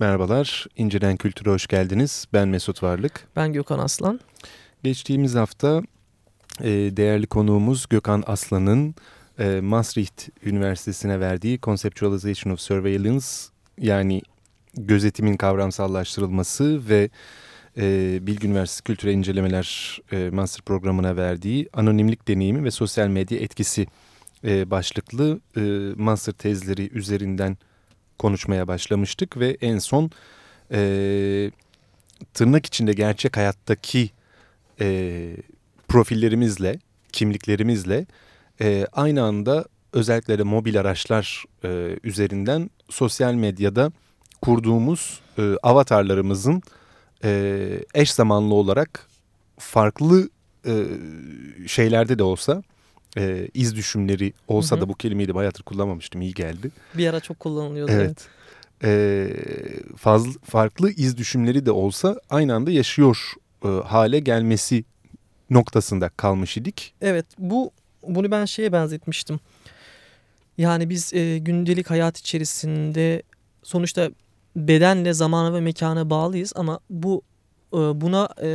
Merhabalar, İncelen Kültür'e hoş geldiniz. Ben Mesut Varlık. Ben Gökhan Aslan. Geçtiğimiz hafta e, değerli konuğumuz Gökhan Aslan'ın e, Maastricht Üniversitesi'ne verdiği Conceptualization of Surveillance yani gözetimin kavramsallaştırılması ve e, Bilgi Üniversitesi Kültürel İncelemeler e, Master Programı'na verdiği anonimlik deneyimi ve sosyal medya etkisi e, başlıklı e, master tezleri üzerinden konuşmaya başlamıştık ve en son e, tırnak içinde gerçek hayattaki e, profillerimizle, kimliklerimizle e, aynı anda özellikle de mobil araçlar e, üzerinden sosyal medyada kurduğumuz e, avatarlarımızın e, eş zamanlı olarak farklı e, şeylerde de olsa e, iz düşümleri olsa hı hı. da bu kelimeyi de bayağıdır kullanmamıştım iyi geldi. Bir ara çok kullanılıyordu. Evet. E, fazla, farklı iz düşümleri de olsa aynı anda yaşıyor e, hale gelmesi noktasında kalmış idik. Evet bu bunu ben şeye benzetmiştim. Yani biz e, gündelik hayat içerisinde sonuçta bedenle zamana ve mekana bağlıyız ama bu e, buna e,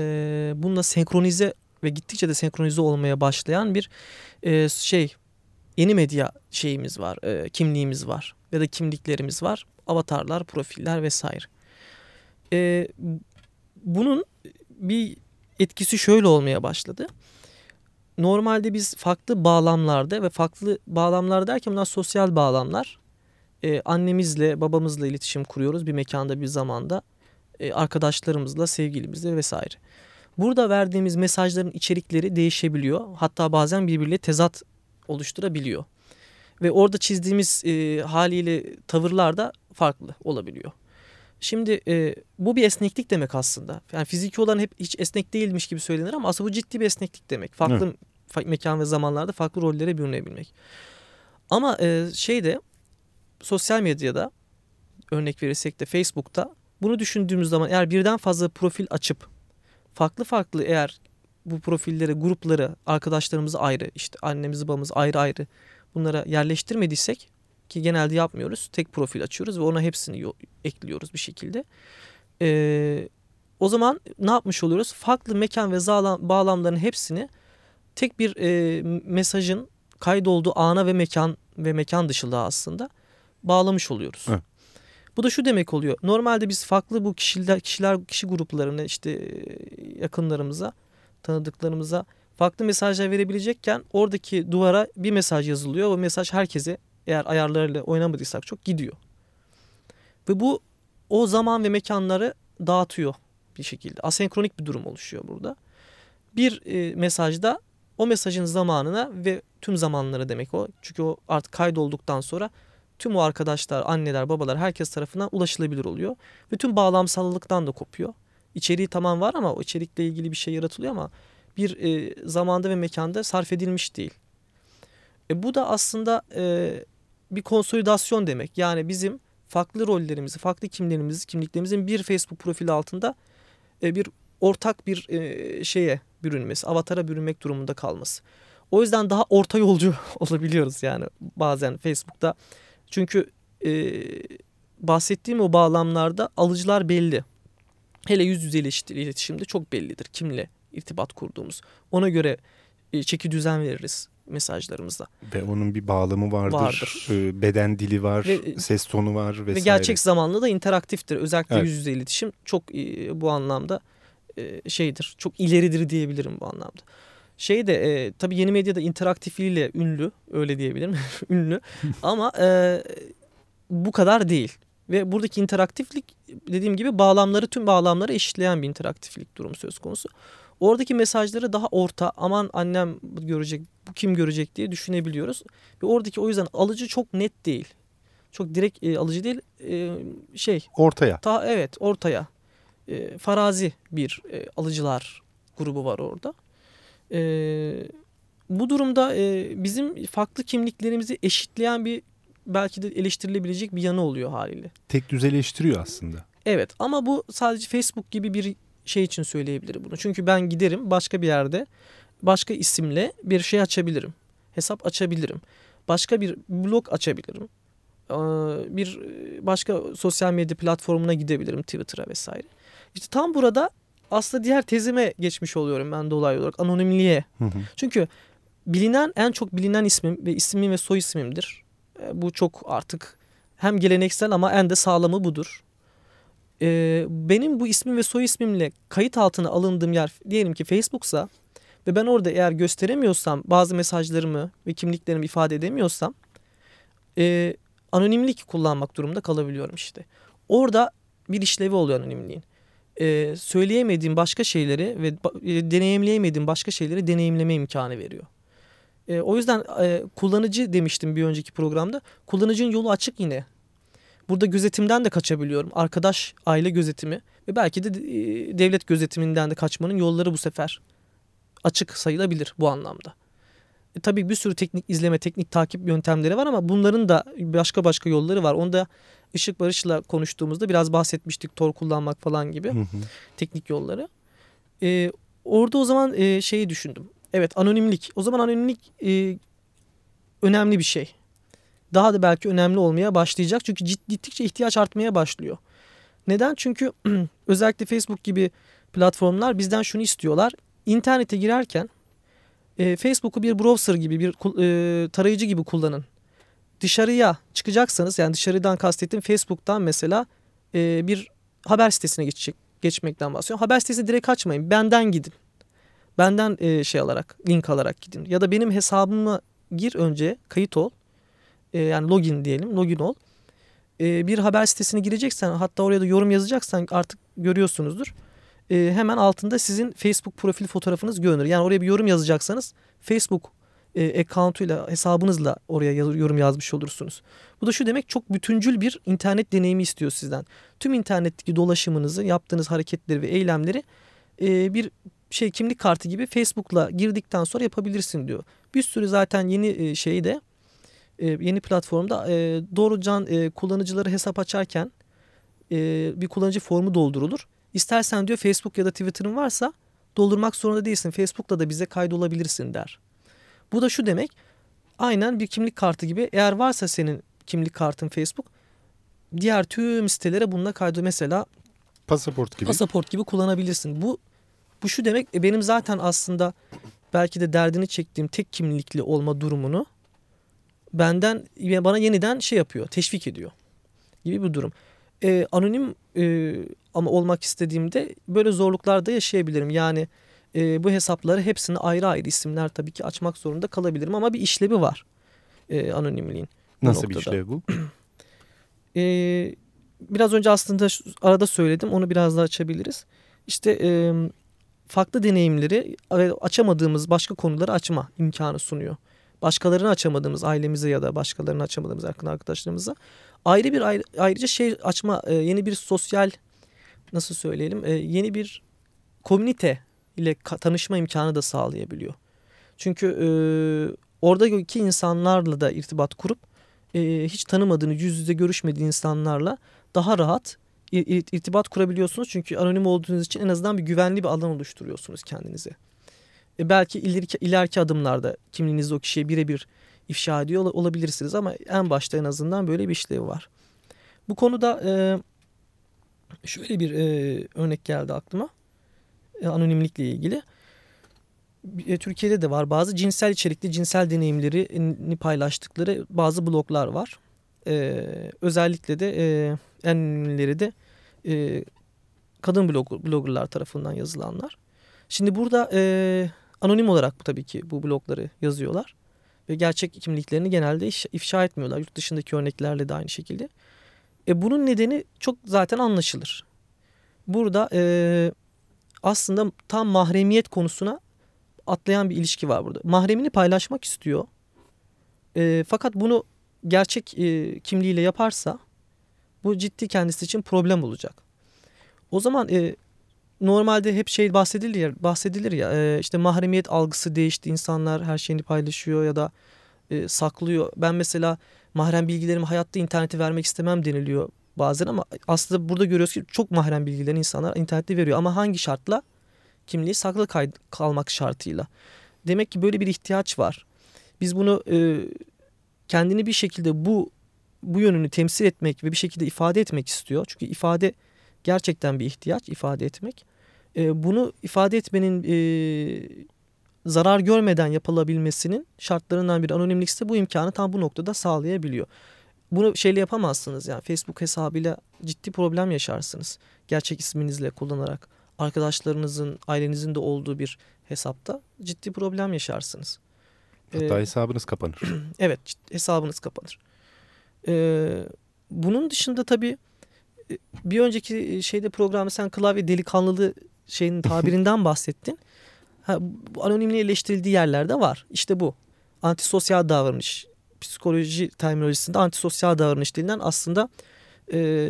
bununla senkronize ve gittikçe de senkronize olmaya başlayan bir e, şey yeni medya şeyimiz var, e, kimliğimiz var ya da kimliklerimiz var. Avatarlar, profiller vesaire. E, bunun bir etkisi şöyle olmaya başladı. Normalde biz farklı bağlamlarda ve farklı bağlamlar derken bunlar sosyal bağlamlar. E, annemizle, babamızla iletişim kuruyoruz bir mekanda, bir zamanda. E, arkadaşlarımızla, sevgilimizle vesaire. Burada verdiğimiz mesajların içerikleri değişebiliyor. Hatta bazen birbiriyle tezat oluşturabiliyor. Ve orada çizdiğimiz e, haliyle tavırlar da farklı olabiliyor. Şimdi e, bu bir esneklik demek aslında. Yani fiziki olan hep hiç esnek değilmiş gibi söylenir ama aslında bu ciddi bir esneklik demek. Farklı evet. mekan ve zamanlarda farklı rollere bürünebilmek. Ama e, şeyde sosyal medyada örnek verirsek de Facebook'ta bunu düşündüğümüz zaman eğer birden fazla profil açıp farklı farklı eğer bu profilleri, grupları, arkadaşlarımızı ayrı, işte annemizi babamızı ayrı ayrı bunlara yerleştirmediysek ki genelde yapmıyoruz. Tek profil açıyoruz ve ona hepsini ekliyoruz bir şekilde. Ee, o zaman ne yapmış oluyoruz? Farklı mekan ve bağlamların hepsini tek bir e, mesajın kaydolduğu ana ve mekan ve mekan dışılığa aslında bağlamış oluyoruz. Evet. Bu da şu demek oluyor. Normalde biz farklı bu kişiler, kişiler kişi gruplarına işte yakınlarımıza, tanıdıklarımıza farklı mesajlar verebilecekken oradaki duvara bir mesaj yazılıyor. O mesaj herkese eğer ayarlarıyla oynamadıysak çok gidiyor. Ve bu o zaman ve mekanları dağıtıyor bir şekilde. Asenkronik bir durum oluşuyor burada. Bir e, mesajda o mesajın zamanına ve tüm zamanlara demek o. Çünkü o artık kaydolduktan sonra tüm o arkadaşlar, anneler, babalar herkes tarafından ulaşılabilir oluyor. Ve tüm bağlamsallılıktan da kopuyor. İçeriği tamam var ama o içerikle ilgili bir şey yaratılıyor ama bir e, zamanda ve mekanda sarf edilmiş değil. E, bu da aslında e, bir konsolidasyon demek. Yani bizim farklı rollerimizi, farklı kimlerimizi, kimliklerimizin bir Facebook profili altında e, bir ortak bir e, şeye bürünmesi, avatara bürünmek durumunda kalması. O yüzden daha orta yolcu olabiliyoruz yani bazen Facebook'ta çünkü e, bahsettiğim o bağlamlarda alıcılar belli. Hele yüz yüze iletişimde çok bellidir kimle irtibat kurduğumuz. Ona göre e, çeki düzen veririz mesajlarımızda. Ve onun bir bağlamı vardır. vardır. E, beden dili var, ve, ses tonu var vesaire. Ve gerçek zamanlı da interaktiftir. Özellikle evet. yüz yüze iletişim çok e, bu anlamda e, şeydir. Çok ileridir diyebilirim bu anlamda. Şey de e, tabii yeni medyada interaktifliğiyle ünlü öyle diyebilirim ünlü ama e, bu kadar değil. Ve buradaki interaktiflik dediğim gibi bağlamları tüm bağlamları eşitleyen bir interaktiflik durumu söz konusu. Oradaki mesajları daha orta aman annem görecek bu kim görecek diye düşünebiliyoruz. Ve oradaki o yüzden alıcı çok net değil. Çok direkt e, alıcı değil e, şey. Ortaya. Ta, evet ortaya. E, farazi bir e, alıcılar grubu var orada. E, bu durumda e, bizim farklı kimliklerimizi eşitleyen bir belki de eleştirilebilecek bir yanı oluyor haliyle. Tek düzeleştiriyor aslında. Evet ama bu sadece Facebook gibi bir şey için söyleyebilirim bunu. Çünkü ben giderim başka bir yerde başka isimle bir şey açabilirim. Hesap açabilirim. Başka bir blog açabilirim. bir başka sosyal medya platformuna gidebilirim Twitter'a vesaire. İşte tam burada aslında diğer tezime geçmiş oluyorum ben dolaylı olarak anonimliğe. Hı hı. Çünkü bilinen en çok bilinen ismim ve ismim ve soy ismimdir. E, bu çok artık hem geleneksel ama en de sağlamı budur. E, benim bu ismim ve soy ismimle kayıt altına alındığım yer diyelim ki Facebook'sa ve ben orada eğer gösteremiyorsam bazı mesajlarımı ve kimliklerimi ifade edemiyorsam e, anonimlik kullanmak durumunda kalabiliyorum işte. Orada bir işlevi oluyor anonimliğin. E, söyleyemediğim başka şeyleri ve e, deneyimleyemediğim başka şeyleri deneyimleme imkanı veriyor. E, o yüzden e, kullanıcı demiştim bir önceki programda. Kullanıcının yolu açık yine. Burada gözetimden de kaçabiliyorum. Arkadaş, aile gözetimi ve belki de e, devlet gözetiminden de kaçmanın yolları bu sefer açık sayılabilir bu anlamda. E, tabii bir sürü teknik izleme, teknik takip yöntemleri var ama bunların da başka başka yolları var. Onu da Işık Barış'la konuştuğumuzda biraz bahsetmiştik. Tor kullanmak falan gibi hı hı. teknik yolları. E, orada o zaman e, şeyi düşündüm. Evet anonimlik. O zaman anonimlik e, önemli bir şey. Daha da belki önemli olmaya başlayacak. Çünkü gittikçe ihtiyaç artmaya başlıyor. Neden? Çünkü özellikle Facebook gibi platformlar bizden şunu istiyorlar. İnternete girerken e, Facebook'u bir browser gibi bir e, tarayıcı gibi kullanın. Dışarıya çıkacaksanız yani dışarıdan kastettiğim Facebook'tan mesela e, bir haber sitesine geçecek, geçmekten bahsediyorum. Haber sitesine direkt açmayın. Benden gidin. Benden e, şey alarak, link alarak gidin. Ya da benim hesabıma gir önce, kayıt ol. E, yani login diyelim, login ol. E, bir haber sitesine gireceksen hatta oraya da yorum yazacaksan artık görüyorsunuzdur e, hemen altında sizin Facebook profil fotoğrafınız görünür. Yani oraya bir yorum yazacaksanız Facebook e, account'uyla hesabınızla oraya yorum yazmış olursunuz. Bu da şu demek çok bütüncül bir internet deneyimi istiyor sizden. Tüm internetteki dolaşımınızı, yaptığınız hareketleri ve eylemleri e, bir şey kimlik kartı gibi Facebook'la girdikten sonra yapabilirsin diyor. Bir sürü zaten yeni e, şeyi de e, yeni platformda e, doğrucan e, kullanıcıları hesap açarken e, bir kullanıcı formu doldurulur. İstersen diyor Facebook ya da Twitter'ın varsa doldurmak zorunda değilsin. Facebook'ta da bize kaydolabilirsin der. Bu da şu demek. Aynen bir kimlik kartı gibi eğer varsa senin kimlik kartın Facebook diğer tüm sitelere bununla kaydı mesela pasaport gibi. Pasaport gibi kullanabilirsin. Bu bu şu demek e, benim zaten aslında belki de derdini çektiğim tek kimlikli olma durumunu benden bana yeniden şey yapıyor, teşvik ediyor gibi bir durum. Ee, anonim e, ama olmak istediğimde böyle zorluklarda yaşayabilirim. Yani e, bu hesapları hepsini ayrı ayrı isimler tabii ki açmak zorunda kalabilirim ama bir işlevi var e, anonimliğin. Nasıl noktada. bir işlev bu? e, biraz önce aslında arada söyledim onu biraz daha açabiliriz. İşte e, farklı deneyimleri açamadığımız başka konuları açma imkanı sunuyor. Başkalarını açamadığımız ailemize ya da başkalarını açamadığımız yakın arkadaşlarımıza ayrı bir ayrı, ayrıca şey açma e, yeni bir sosyal nasıl söyleyelim e, yeni bir komünite ile tanışma imkanı da sağlayabiliyor. Çünkü e, oradaki insanlarla da irtibat kurup e, hiç tanımadığını yüz yüze görüşmediği insanlarla daha rahat irtibat kurabiliyorsunuz. Çünkü anonim olduğunuz için en azından bir güvenli bir alan oluşturuyorsunuz kendinize. E, belki ileriki, ileriki adımlarda kimliğinizi o kişiye birebir ifşa ediyor olabilirsiniz ama en başta en azından böyle bir işlevi var. Bu konuda e, şöyle bir e, örnek geldi aklıma. E, anonimlikle ilgili. E, Türkiye'de de var bazı cinsel içerikli cinsel deneyimlerini paylaştıkları bazı bloglar var. E, özellikle de e, en ünlüleri de e, kadın blog, bloggerlar tarafından yazılanlar. Şimdi burada e, anonim olarak tabii ki bu blogları yazıyorlar. Ve gerçek kimliklerini genelde ifşa etmiyorlar. Yurt dışındaki örneklerle de aynı şekilde. E bunun nedeni çok zaten anlaşılır. Burada e, aslında tam mahremiyet konusuna atlayan bir ilişki var burada. Mahremini paylaşmak istiyor. E, fakat bunu gerçek e, kimliğiyle yaparsa bu ciddi kendisi için problem olacak. O zaman e, normalde hep şey bahsedilir ya, bahsedilir ya e, işte mahremiyet algısı değişti. insanlar her şeyini paylaşıyor ya da e, saklıyor. Ben mesela mahrem bilgilerimi hayatta internete vermek istemem deniliyor bazen ama aslında burada görüyoruz ki çok mahrem bilgilerini insanlar internette veriyor. Ama hangi şartla? Kimliği saklı kalmak şartıyla. Demek ki böyle bir ihtiyaç var. Biz bunu e, kendini bir şekilde bu bu yönünü temsil etmek ve bir şekilde ifade etmek istiyor. Çünkü ifade gerçekten bir ihtiyaç ifade etmek. E, bunu ifade etmenin e, zarar görmeden yapılabilmesinin şartlarından bir anonimlik ise bu imkanı tam bu noktada sağlayabiliyor. Bunu şeyle yapamazsınız yani Facebook hesabıyla ciddi problem yaşarsınız. Gerçek isminizle kullanarak arkadaşlarınızın, ailenizin de olduğu bir hesapta ciddi problem yaşarsınız. Hatta ee, hesabınız kapanır. evet hesabınız kapanır. Ee, bunun dışında tabii bir önceki şeyde programda sen klavye delikanlılığı şeyin tabirinden bahsettin. Ha, anonimliğe eleştirildiği yerlerde var. İşte bu. Antisosyal davranış. Psikoloji terminolojisinde antisosyal davranış denilen aslında e,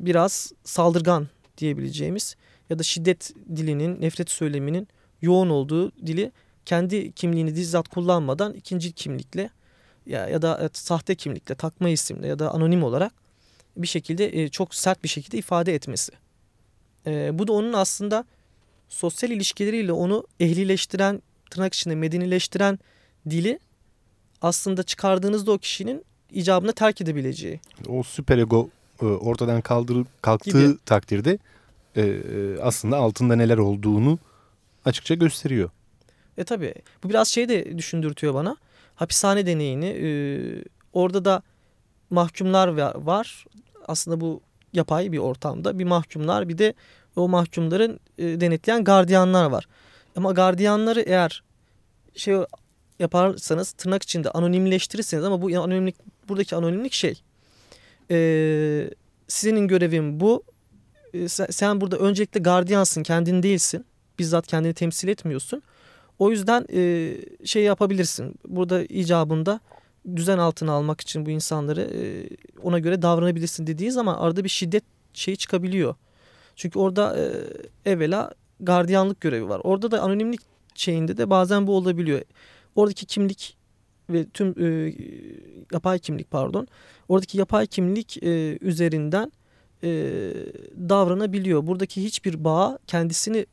biraz saldırgan diyebileceğimiz ya da şiddet dilinin, nefret söyleminin yoğun olduğu dili kendi kimliğini bizzat kullanmadan ikinci kimlikle ya, ya da evet, sahte kimlikle, takma isimle ya da anonim olarak bir şekilde e, çok sert bir şekilde ifade etmesi. E, bu da onun aslında sosyal ilişkileriyle onu ehlileştiren, tırnak içinde medenileştiren dili aslında çıkardığınızda o kişinin icabını terk edebileceği. O süperego e, ortadan kaldırıp kalktığı gibi. takdirde e, aslında altında neler olduğunu açıkça gösteriyor. E tabi bu biraz şey de düşündürtüyor bana. Hapishane deneyini e, orada da mahkumlar var. Aslında bu yapay bir ortamda bir mahkumlar bir de o mahkumların e, denetleyen gardiyanlar var. Ama gardiyanları eğer şey yaparsanız tırnak içinde anonimleştirirseniz ama bu anonimlik buradaki anonimlik şey e, senin görevin bu e, sen, sen burada öncelikle gardiyansın kendin değilsin bizzat kendini temsil etmiyorsun o yüzden e, şey yapabilirsin burada icabında düzen altına almak için bu insanları e, ona göre davranabilirsin dediği zaman arada bir şiddet şeyi çıkabiliyor. Çünkü orada e, evvela gardiyanlık görevi var. Orada da anonimlik şeyinde de bazen bu olabiliyor. Oradaki kimlik ve tüm e, yapay kimlik pardon. Oradaki yapay kimlik e, üzerinden e, davranabiliyor. Buradaki hiçbir bağ kendisini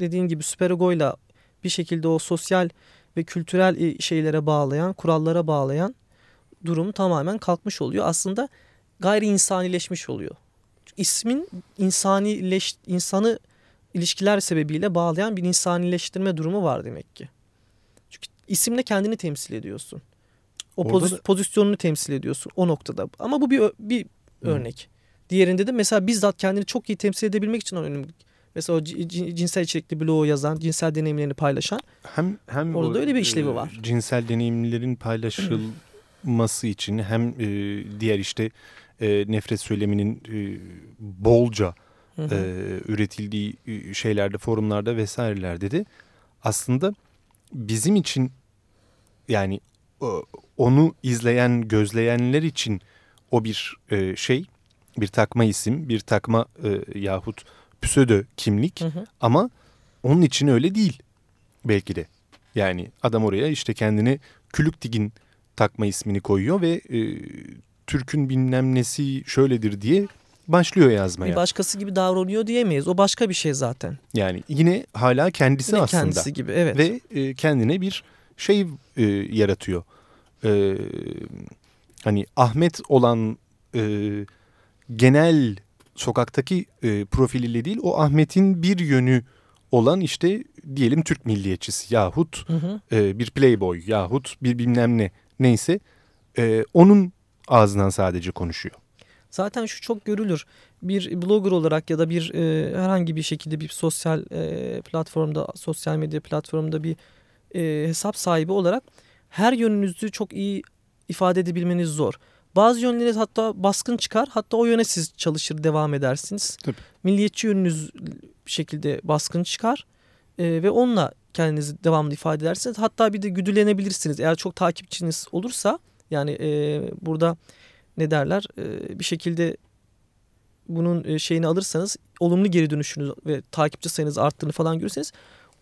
dediğin gibi süperegoyla bir şekilde o sosyal ve kültürel e, şeylere bağlayan, kurallara bağlayan durum tamamen kalkmış oluyor. Aslında gayri insanileşmiş oluyor. İsmin insanileş, insanı ilişkiler sebebiyle bağlayan bir insanileştirme durumu var demek ki. Çünkü isimle kendini temsil ediyorsun. O poz, da... pozisyonunu temsil ediyorsun o noktada. Ama bu bir bir örnek. Diğerinde de mesela bizzat kendini çok iyi temsil edebilmek için anonimlik Mesela o cinsel içerikli bloğu yazan, cinsel deneyimlerini paylaşan. Hem hem orada öyle bir işlevi e, var. Cinsel deneyimlerin paylaşılması için hem e, diğer işte e, nefret söyleminin e, bolca e, üretildiği e, şeylerde, forumlarda vesairelerde de aslında bizim için yani onu izleyen, gözleyenler için o bir e, şey, bir takma isim, bir takma e, yahut pseudo kimlik hı hı. ama onun için öyle değil belki de. Yani adam oraya işte kendini Külükdigin takma ismini koyuyor ve e, Türk'ün bilmem nesi şöyledir diye başlıyor yazmaya. Bir başkası gibi davranıyor diyemeyiz. O başka bir şey zaten. Yani yine hala kendisi yine aslında. Kendisi gibi evet. Ve e, kendine bir şey e, yaratıyor. E, hani Ahmet olan e, genel sokaktaki e, profiliyle değil o Ahmet'in bir yönü olan işte diyelim Türk milliyetçisi yahut hı hı. E, bir playboy yahut bir bilmem ne neyse e, onun ağzından sadece konuşuyor. Zaten şu çok görülür. Bir blogger olarak ya da bir e, herhangi bir şekilde bir sosyal e, platformda, sosyal medya platformunda bir e, hesap sahibi olarak her yönünüzü çok iyi ifade edebilmeniz zor. Bazı yönleriniz hatta baskın çıkar. Hatta o yöne siz çalışır devam edersiniz. Tabii. Milliyetçi yönünüz bir şekilde baskın çıkar. E, ve onunla kendinizi devamlı ifade edersiniz. Hatta bir de güdülenebilirsiniz. Eğer çok takipçiniz olursa yani e, burada ne derler e, bir şekilde bunun e, şeyini alırsanız olumlu geri dönüşünüz ve takipçi sayınız arttığını falan görürseniz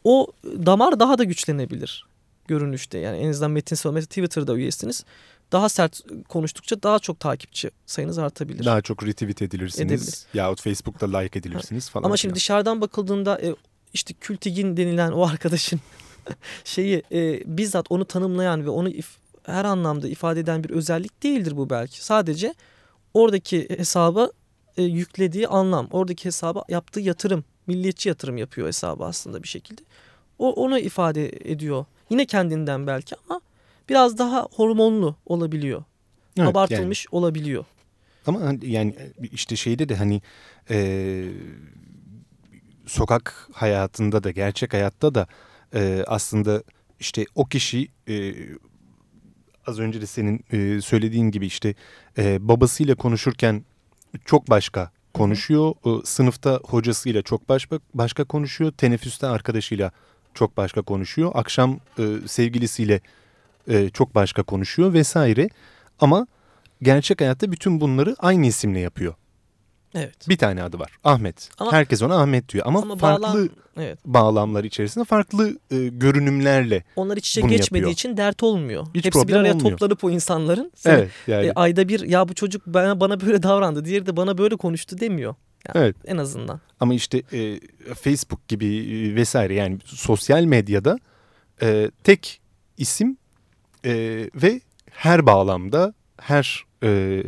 o damar daha da güçlenebilir görünüşte. Yani en azından metinsel mesela Twitter'da üyesiniz daha sert konuştukça daha çok takipçi sayınız artabilir. Daha çok retweet edilirsiniz Edebilir. yahut Facebook'ta like edilirsiniz falan. Ama şimdi dışarıdan bakıldığında e, işte Kültigin denilen o arkadaşın şeyi e, bizzat onu tanımlayan ve onu if, her anlamda ifade eden bir özellik değildir bu belki. Sadece oradaki hesaba e, yüklediği anlam, oradaki hesaba yaptığı yatırım, milliyetçi yatırım yapıyor hesabı aslında bir şekilde. O onu ifade ediyor. Yine kendinden belki ama biraz daha hormonlu olabiliyor. Evet, Abartılmış yani. olabiliyor. Ama hani yani işte şeyde de hani e, sokak hayatında da gerçek hayatta da e, aslında işte o kişi e, az önce de senin e, söylediğin gibi işte e, babasıyla konuşurken çok başka konuşuyor. E, sınıfta hocasıyla çok başka, başka konuşuyor. Teneffüste arkadaşıyla çok başka konuşuyor. Akşam e, sevgilisiyle e, çok başka konuşuyor vesaire. Ama gerçek hayatta bütün bunları aynı isimle yapıyor. Evet. Bir tane adı var. Ahmet. Ama, Herkes ona Ahmet diyor. Ama, ama farklı bağlam, evet. bağlamlar içerisinde farklı e, görünümlerle Onlar iç içe geçmediği yapıyor. için dert olmuyor. Hiç Hepsi bir araya olmuyor. toplanıp o insanların. Sen, evet. Yani. E, ayda bir ya bu çocuk bana, bana böyle davrandı. Diğeri de bana böyle konuştu demiyor. Yani evet. En azından. Ama işte e, Facebook gibi e, vesaire yani sosyal medyada e, tek isim e, ve her bağlamda her e,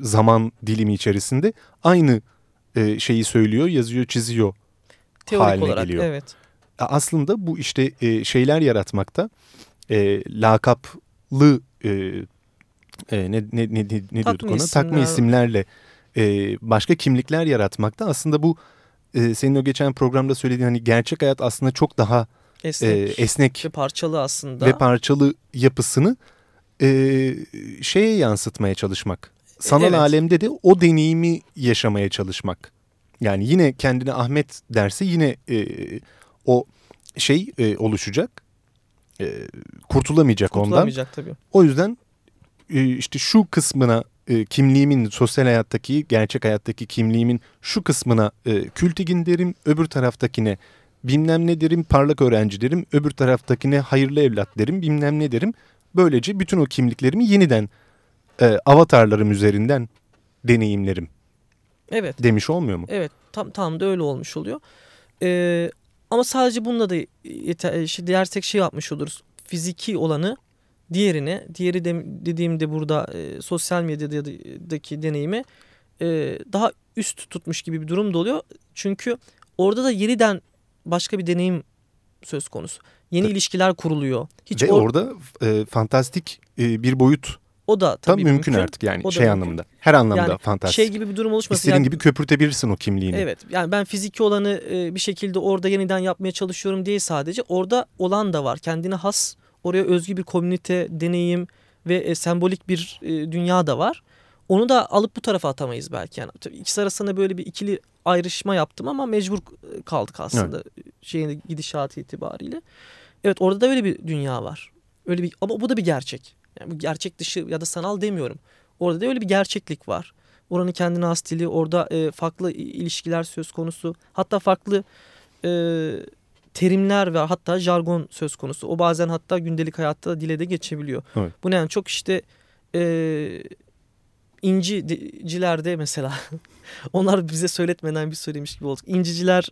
zaman dilimi içerisinde aynı e, şeyi söylüyor, yazıyor, çiziyor Teorik haline olarak, geliyor. Evet. Aslında bu işte e, şeyler yaratmakta e, lakaplı e, e, ne, ne, ne, ne diyorduk ona? Isimler. Takma isimlerle e, başka kimlikler yaratmakta. Aslında bu e, senin o geçen programda söylediğin hani gerçek hayat aslında çok daha esnek, e, esnek ve parçalı aslında. Ve parçalı yapısını e, şeye yansıtmaya çalışmak. Sanal evet. alemde de o deneyimi yaşamaya çalışmak. Yani yine kendine Ahmet derse yine e, o şey e, oluşacak. E, kurtulamayacak, kurtulamayacak ondan. tabii. O yüzden e, işte şu kısmına e, kimliğimin sosyal hayattaki gerçek hayattaki kimliğimin şu kısmına e, kültigin derim öbür taraftakine bilmem ne derim parlak öğrenci derim öbür taraftakine hayırlı evlat derim bilmem ne derim Böylece bütün o kimliklerimi yeniden e, avatarlarım üzerinden deneyimlerim. Evet. Demiş olmuyor mu? Evet tam, tam da öyle olmuş oluyor. Ee, ama sadece bununla da yeter, işte dersek şey yapmış oluruz. Fiziki olanı diğerine, diğeri de, dediğimde burada e, sosyal medyadaki deneyimi e, daha üst tutmuş gibi bir durum da oluyor. Çünkü orada da yeniden başka bir deneyim söz konusu. Yeni evet. ilişkiler kuruluyor. Hiç Ve or orada e, fantastik e, bir boyut o da tabii mümkün, mümkün artık yani o şey mümkün. anlamında. Her anlamda yani fantastik. Şey gibi bir durum oluşmasın. İstediğin yani, gibi köpürtebilirsin o kimliğini. Evet yani ben fiziki olanı e, bir şekilde orada yeniden yapmaya çalışıyorum diye sadece. Orada olan da var. Kendine has oraya özgü bir komünite, deneyim ve e, sembolik bir e, dünya da var. Onu da alıp bu tarafa atamayız belki. Yani tabii ikisi arasında böyle bir ikili ayrışma yaptım ama mecbur kaldık aslında evet. şeyin gidişatı itibariyle. Evet orada da öyle bir dünya var. Öyle bir ama bu da bir gerçek. Yani bu gerçek dışı ya da sanal demiyorum. Orada da öyle bir gerçeklik var. Oranın kendine has dili, orada e, farklı ilişkiler söz konusu. Hatta farklı e, terimler ve hatta jargon söz konusu. O bazen hatta gündelik hayatta dile de geçebiliyor. Evet. Bu ne yani çok işte e, incicilerde mesela onlar bize söyletmeden bir söylemiş gibi olduk. İnciciler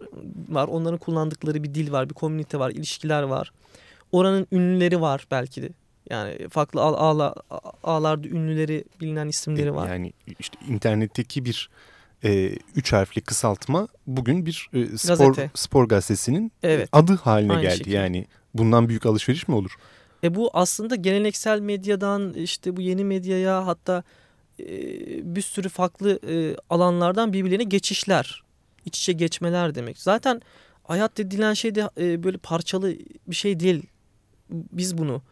var. Onların kullandıkları bir dil var. Bir komünite var. ilişkiler var. Oranın ünlüleri var belki de. Yani farklı ağla, ağlarda ünlüleri bilinen isimleri var. Yani işte internetteki bir e, üç harfli kısaltma bugün bir e, spor Gazete. spor gazetesinin evet. adı haline Aynı geldi. Şekilde. Yani bundan büyük alışveriş mi olur? E bu aslında geleneksel medyadan işte bu yeni medyaya hatta bir sürü farklı alanlardan birbirlerine geçişler, iç içe geçmeler demek. Zaten hayat dedilen şey de böyle parçalı bir şey değil. Biz bunu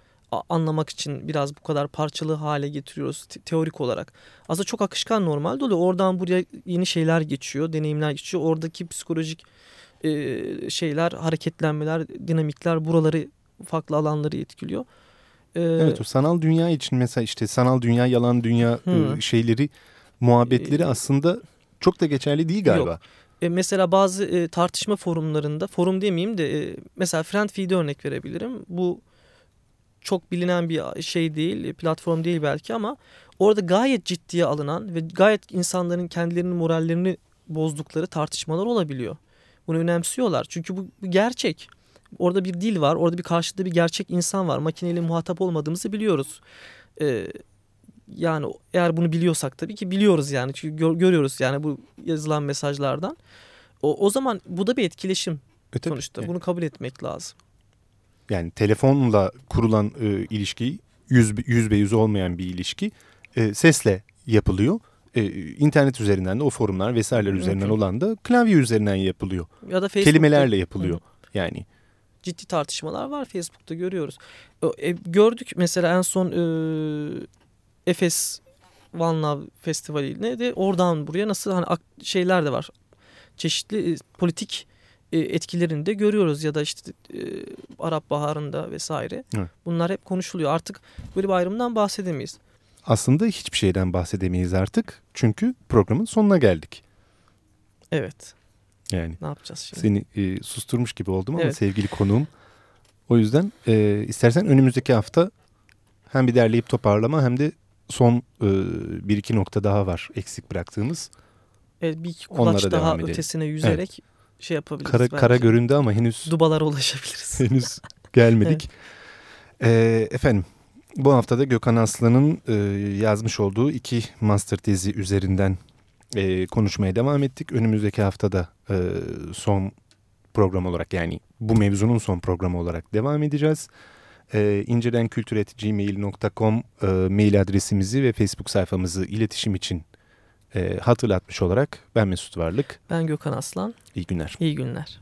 anlamak için biraz bu kadar parçalı hale getiriyoruz teorik olarak. Aslında çok akışkan normal oluyor. Oradan buraya yeni şeyler geçiyor, deneyimler geçiyor. Oradaki psikolojik şeyler, hareketlenmeler, dinamikler buraları farklı alanları etkiliyor. Ee, evet o sanal dünya için mesela işte sanal dünya, yalan dünya hı. şeyleri, muhabbetleri ee, aslında çok da geçerli değil galiba. Yok. E, mesela bazı e, tartışma forumlarında, forum demeyeyim de e, mesela Friendfeed'e örnek verebilirim. Bu çok bilinen bir şey değil, platform değil belki ama orada gayet ciddiye alınan ve gayet insanların kendilerinin morallerini bozdukları tartışmalar olabiliyor. Bunu önemsiyorlar çünkü bu, bu gerçek. Orada bir dil var. Orada bir karşıda bir gerçek insan var. Makineyle muhatap olmadığımızı biliyoruz. E, yani eğer bunu biliyorsak tabii ki biliyoruz yani. Çünkü gör, görüyoruz yani bu yazılan mesajlardan. O, o zaman bu da bir etkileşim E, tabii. sonuçta. E, Bunu kabul etmek lazım. Yani telefonla kurulan e, ilişki yüz, yüz be yüz olmayan bir ilişki e, sesle yapılıyor. E, internet üzerinden de o forumlar vesaireler üzerinden Mümkün. olan da klavye üzerinden yapılıyor. Ya da Facebook'ta Kelimelerle yapılıyor. Yani ciddi tartışmalar var Facebook'ta görüyoruz. E, gördük mesela en son e, Efes One Love Festivali'ne de oradan buraya nasıl hani şeyler de var. Çeşitli e, politik e, etkilerini de görüyoruz ya da işte e, Arap Baharı'nda vesaire. Evet. Bunlar hep konuşuluyor. Artık böyle bir ayrımdan bahsedemeyiz. aslında hiçbir şeyden bahsedemeyiz artık. Çünkü programın sonuna geldik. Evet. Yani Ne yapacağız şimdi? seni e, susturmuş gibi oldum ama Evet. sevgili konuğum. O yüzden e, istersen önümüzdeki hafta hem bir derleyip toparlama hem de son e, bir iki nokta daha var eksik bıraktığımız. Evet, bir iki Onlara kulaç devam daha ötesine yüzerek şey yapabiliriz. Kara, belki. kara göründü ama henüz Dubalara ulaşabiliriz. henüz gelmedik. E, efendim bu haftada Gökhan Aslan'ın e, yazmış olduğu iki master tezi üzerinden e, konuşmaya devam ettik. Önümüzdeki haftada e, son program olarak yani bu mevzunun son programı olarak devam edeceğiz. E, incelenkültür.gmail.com e, mail adresimizi ve Facebook sayfamızı iletişim için e, hatırlatmış olarak ben Mesut Varlık. Ben Gökhan Aslan. İyi günler. İyi günler.